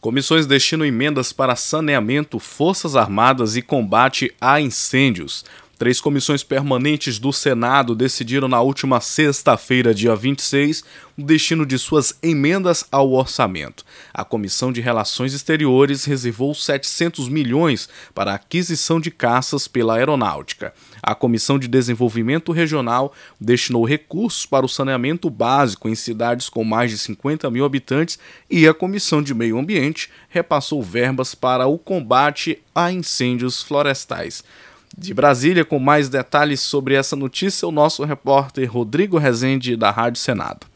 Comissões destinam emendas para saneamento, forças armadas e combate a incêndios. Três comissões permanentes do Senado decidiram na última sexta-feira, dia 26, o destino de suas emendas ao orçamento. A Comissão de Relações Exteriores reservou 700 milhões para a aquisição de caças pela aeronáutica. A Comissão de Desenvolvimento Regional destinou recursos para o saneamento básico em cidades com mais de 50 mil habitantes e a Comissão de Meio Ambiente repassou verbas para o combate a incêndios florestais. De Brasília, com mais detalhes sobre essa notícia, o nosso repórter Rodrigo Rezende, da Rádio Senado.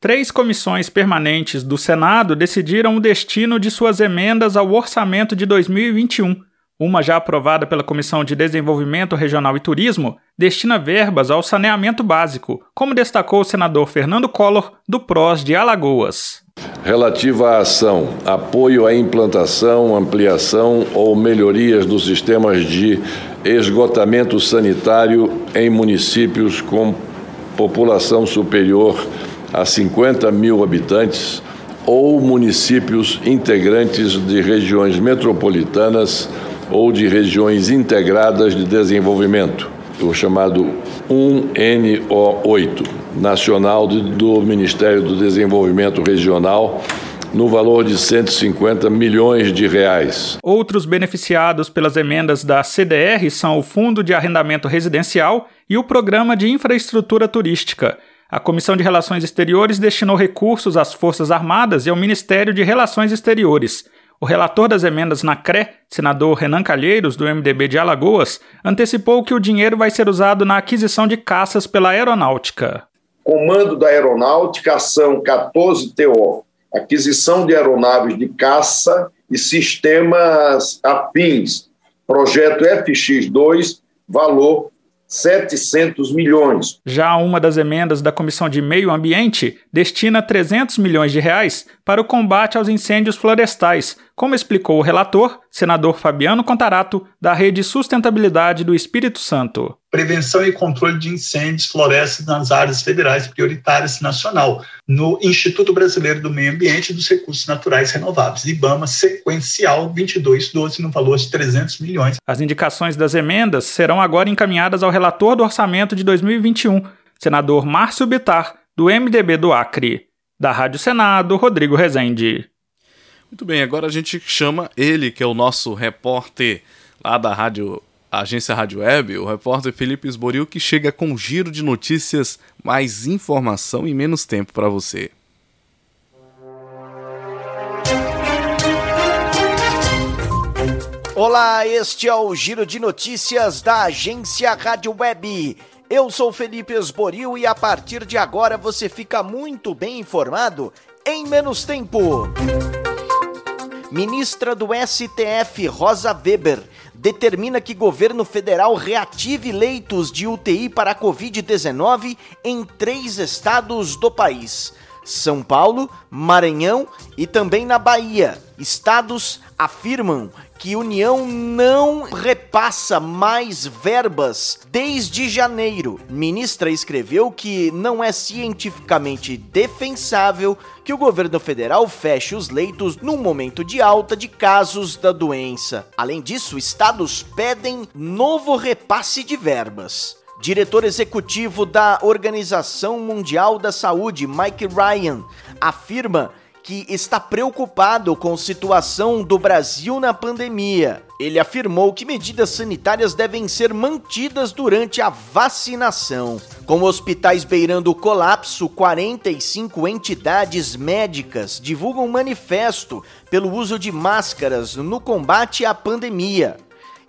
Três comissões permanentes do Senado decidiram o destino de suas emendas ao orçamento de 2021. Uma já aprovada pela Comissão de Desenvolvimento Regional e Turismo destina verbas ao saneamento básico, como destacou o senador Fernando Collor, do PROS de Alagoas. Relativa à ação, apoio à implantação, ampliação ou melhorias dos sistemas de esgotamento sanitário em municípios com população superior a 50 mil habitantes ou municípios integrantes de regiões metropolitanas ou de regiões integradas de desenvolvimento, o chamado 1NO8, nacional do Ministério do Desenvolvimento Regional, no valor de 150 milhões de reais. Outros beneficiados pelas emendas da CDR são o Fundo de Arrendamento Residencial e o Programa de Infraestrutura Turística. A Comissão de Relações Exteriores destinou recursos às Forças Armadas e ao Ministério de Relações Exteriores. O relator das emendas na CRE, senador Renan Calheiros, do MDB de Alagoas, antecipou que o dinheiro vai ser usado na aquisição de caças pela aeronáutica. Comando da Aeronáutica, ação 14TO, aquisição de aeronaves de caça e sistemas afins, projeto FX2, valor 700 milhões. Já uma das emendas da Comissão de Meio Ambiente destina 300 milhões de reais para o combate aos incêndios florestais, como explicou o relator, senador Fabiano Contarato, da Rede Sustentabilidade do Espírito Santo. Prevenção e controle de incêndios florestais nas áreas federais prioritárias nacional, no Instituto Brasileiro do Meio Ambiente e dos Recursos Naturais Renováveis, IBAMA sequencial 2212, no valor de 300 milhões. As indicações das emendas serão agora encaminhadas ao relator do orçamento de 2021, senador Márcio Bitar, do MDB do Acre. Da Rádio Senado, Rodrigo Rezende. Muito bem, agora a gente chama ele, que é o nosso repórter lá da rádio agência Rádio Web, o repórter Felipe Esboril, que chega com um giro de notícias, mais informação e menos tempo para você. Olá, este é o giro de notícias da agência Rádio Web. Eu sou Felipe Esboril e a partir de agora você fica muito bem informado em menos tempo. Ministra do STF, Rosa Weber, determina que governo federal reative leitos de UTI para a Covid-19 em três estados do país. São Paulo, Maranhão e também na Bahia. Estados afirmam que União não repassa mais verbas desde janeiro. Ministra escreveu que não é cientificamente defensável que o governo federal feche os leitos num momento de alta de casos da doença. Além disso, estados pedem novo repasse de verbas. Diretor executivo da Organização Mundial da Saúde, Mike Ryan, afirma que está preocupado com a situação do Brasil na pandemia. Ele afirmou que medidas sanitárias devem ser mantidas durante a vacinação. Com hospitais beirando o colapso, 45 entidades médicas divulgam um manifesto pelo uso de máscaras no combate à pandemia.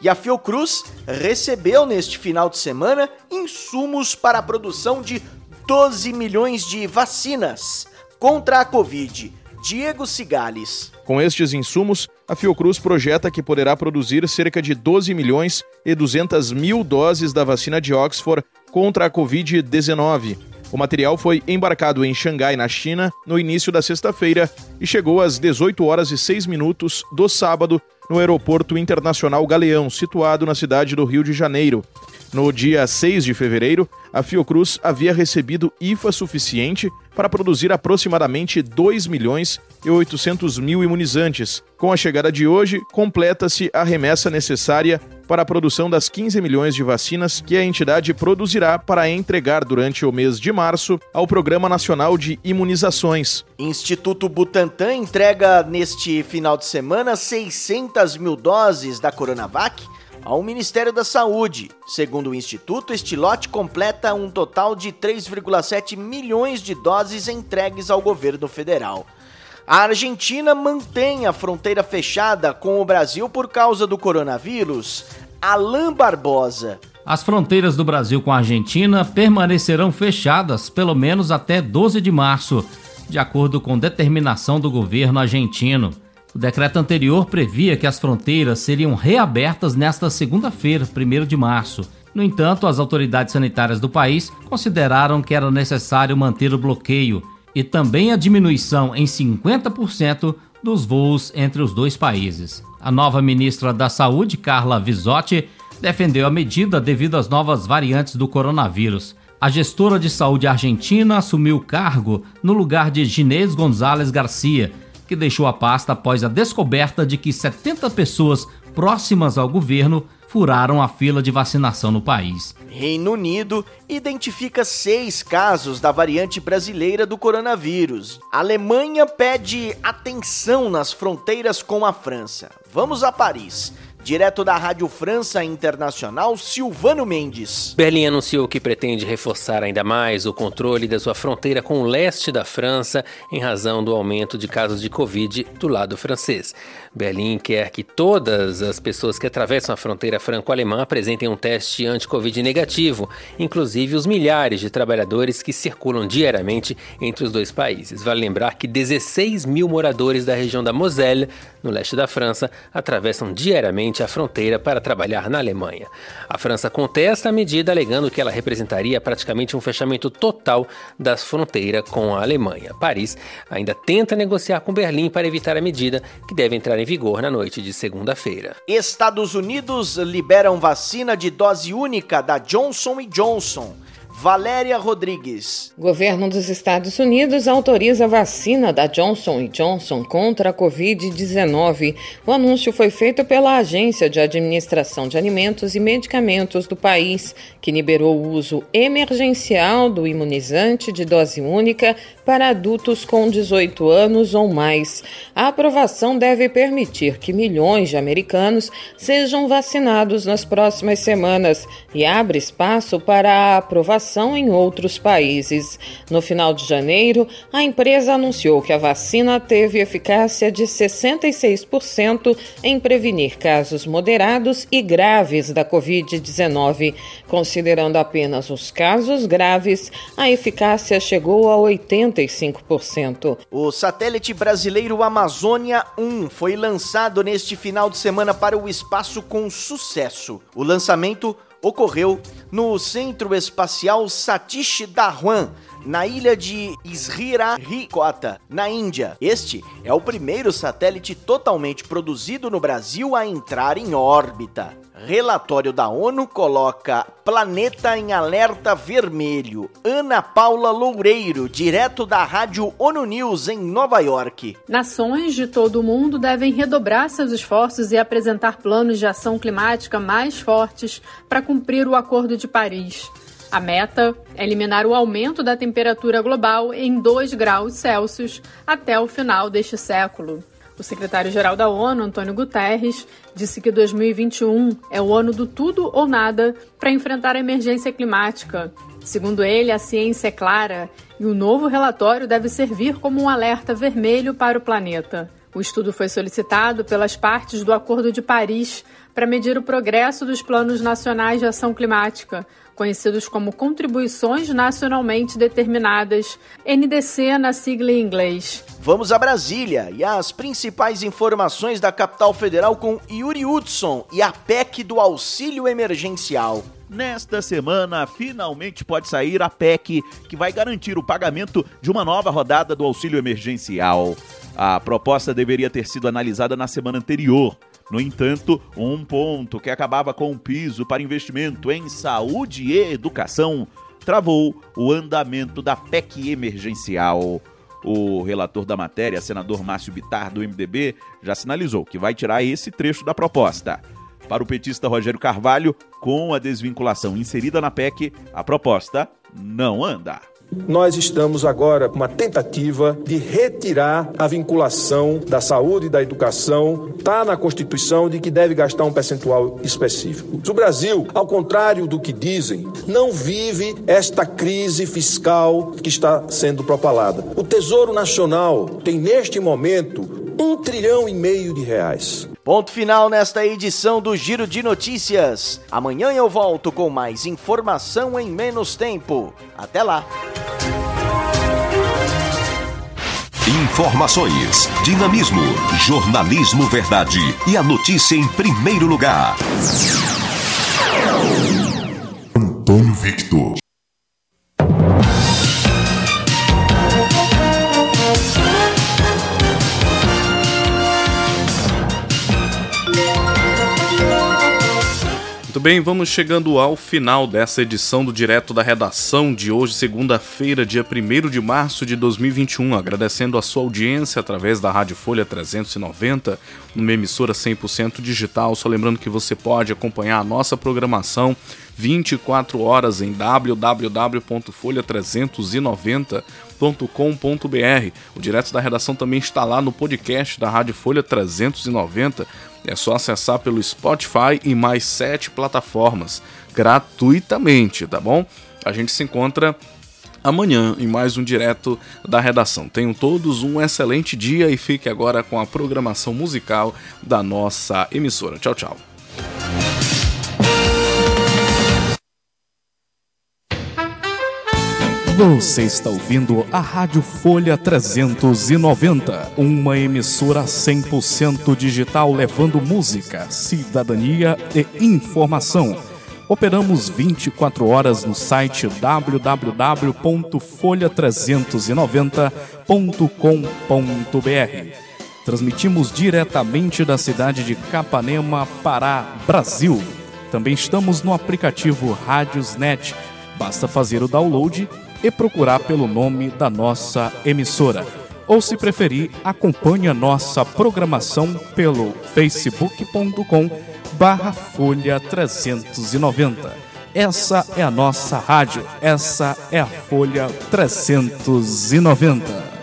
E a Fiocruz recebeu neste final de semana insumos para a produção de 12 milhões de vacinas contra a Covid Diego Cigales. Com estes insumos, a Fiocruz projeta que poderá produzir cerca de 12 milhões e 200 mil doses da vacina de Oxford contra a Covid-19. O material foi embarcado em Xangai, na China, no início da sexta-feira e chegou às 18 horas e 6 minutos do sábado no Aeroporto Internacional Galeão, situado na cidade do Rio de Janeiro. No dia 6 de fevereiro, a Fiocruz havia recebido IFA suficiente para produzir aproximadamente 2 milhões e 800 mil imunizantes. Com a chegada de hoje, completa-se a remessa necessária para a produção das 15 milhões de vacinas que a entidade produzirá para entregar durante o mês de março ao Programa Nacional de Imunizações. Instituto Butantan entrega neste final de semana 600 mil doses da Coronavac ao Ministério da Saúde. Segundo o Instituto, este lote completa um total de 3,7 milhões de doses entregues ao governo federal. A Argentina mantém a fronteira fechada com o Brasil por causa do coronavírus. Alain Barbosa. As fronteiras do Brasil com a Argentina permanecerão fechadas pelo menos até 12 de março, de acordo com determinação do governo argentino. O decreto anterior previa que as fronteiras seriam reabertas nesta segunda-feira, 1 de março. No entanto, as autoridades sanitárias do país consideraram que era necessário manter o bloqueio e também a diminuição em 50% dos voos entre os dois países. A nova ministra da Saúde, Carla Visotti, defendeu a medida devido às novas variantes do coronavírus. A gestora de saúde argentina assumiu o cargo no lugar de Ginés Gonzalez Garcia, que deixou a pasta após a descoberta de que 70 pessoas próximas ao governo furaram a fila de vacinação no país. Reino Unido identifica seis casos da variante brasileira do coronavírus. Alemanha pede atenção nas fronteiras com a França. Vamos a Paris. Direto da Rádio França Internacional, Silvano Mendes. Berlim anunciou que pretende reforçar ainda mais o controle da sua fronteira com o leste da França em razão do aumento de casos de Covid do lado francês. Berlim quer que todas as pessoas que atravessam a fronteira franco-alemã apresentem um teste anti-Covid negativo, inclusive os milhares de trabalhadores que circulam diariamente entre os dois países. Vale lembrar que 16 mil moradores da região da Moselle, no leste da França, atravessam diariamente a fronteira para trabalhar na Alemanha. A França contesta a medida, alegando que ela representaria praticamente um fechamento total das fronteiras com a Alemanha. Paris ainda tenta negociar com Berlim para evitar a medida, que deve entrar em vigor na noite de segunda-feira. Estados Unidos liberam vacina de dose única da Johnson Johnson. Valéria Rodrigues. Governo dos Estados Unidos autoriza a vacina da Johnson Johnson contra a Covid-19. O anúncio foi feito pela Agência de Administração de Alimentos e Medicamentos do país, que liberou o uso emergencial do imunizante de dose única para adultos com 18 anos ou mais. A aprovação deve permitir que milhões de americanos sejam vacinados nas próximas semanas e abre espaço para a aprovação em outros países. No final de janeiro, a empresa anunciou que a vacina teve eficácia de 66% em prevenir casos moderados e graves da Covid-19. Considerando apenas os casos graves, a eficácia chegou a 85%. O satélite brasileiro Amazônia 1 foi lançado neste final de semana para o espaço com sucesso. O lançamento ocorreu no Centro Espacial Satish Dhawan, na ilha de Sririkota, na Índia. Este é o primeiro satélite totalmente produzido no Brasil a entrar em órbita. Relatório da ONU coloca planeta em alerta vermelho. Ana Paula Loureiro, direto da Rádio ONU News em Nova York. Nações de todo o mundo devem redobrar seus esforços e apresentar planos de ação climática mais fortes para cumprir o Acordo de Paris. A meta é eliminar o aumento da temperatura global em 2 graus Celsius até o final deste século. O secretário-geral da ONU, Antônio Guterres, disse que 2021 é o ano do tudo ou nada para enfrentar a emergência climática. Segundo ele, a ciência é clara e o novo relatório deve servir como um alerta vermelho para o planeta. O estudo foi solicitado pelas partes do Acordo de Paris para medir o progresso dos planos nacionais de ação climática, conhecidos como Contribuições Nacionalmente Determinadas, NDC na sigla em inglês. Vamos a Brasília e as principais informações da capital federal com Yuri Hudson e a PEC do auxílio emergencial. Nesta semana, finalmente pode sair a PEC que vai garantir o pagamento de uma nova rodada do auxílio emergencial. A proposta deveria ter sido analisada na semana anterior. No entanto, um ponto que acabava com o piso para investimento em saúde e educação travou o andamento da PEC emergencial. O relator da matéria, senador Márcio Bitar, do MDB, já sinalizou que vai tirar esse trecho da proposta. Para o petista Rogério Carvalho, com a desvinculação inserida na PEC, a proposta não anda. Nós estamos agora com uma tentativa de retirar a vinculação da saúde e da educação. Está na Constituição de que deve gastar um percentual específico. O Brasil, ao contrário do que dizem, não vive esta crise fiscal que está sendo propalada. O Tesouro Nacional tem neste momento um trilhão e meio de reais. Ponto final nesta edição do Giro de Notícias. Amanhã eu volto com mais informação em menos tempo. Até lá. Informações, dinamismo, jornalismo verdade e a notícia em primeiro lugar. Antônio Victor. Bem, vamos chegando ao final dessa edição do Direto da Redação de hoje, segunda-feira, dia 1 de março de 2021. Agradecendo a sua audiência através da Rádio Folha 390, uma emissora 100% digital. Só lembrando que você pode acompanhar a nossa programação 24 horas em www.folha390.com.br. O Direto da Redação também está lá no podcast da Rádio Folha 390 é só acessar pelo Spotify e mais sete plataformas gratuitamente, tá bom? A gente se encontra amanhã em mais um direto da redação. Tenham todos um excelente dia e fique agora com a programação musical da nossa emissora. Tchau, tchau. Você está ouvindo a Rádio Folha 390, uma emissora 100% digital levando música, cidadania e informação. Operamos 24 horas no site www.folha390.com.br. Transmitimos diretamente da cidade de Capanema, Pará, Brasil. Também estamos no aplicativo Rádiosnet. Basta fazer o download e procurar pelo nome da nossa emissora. Ou se preferir, acompanhe a nossa programação pelo facebook.com barra Folha 390. Essa é a nossa rádio, essa é a Folha 390.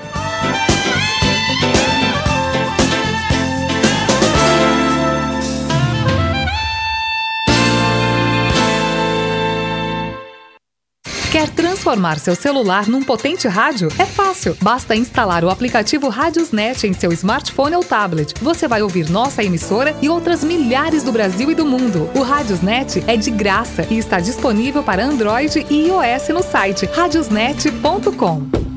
Quer transformar seu celular num potente rádio? É fácil. Basta instalar o aplicativo Radiosnet em seu smartphone ou tablet. Você vai ouvir nossa emissora e outras milhares do Brasil e do mundo. O Radiosnet é de graça e está disponível para Android e iOS no site radiosnet.com.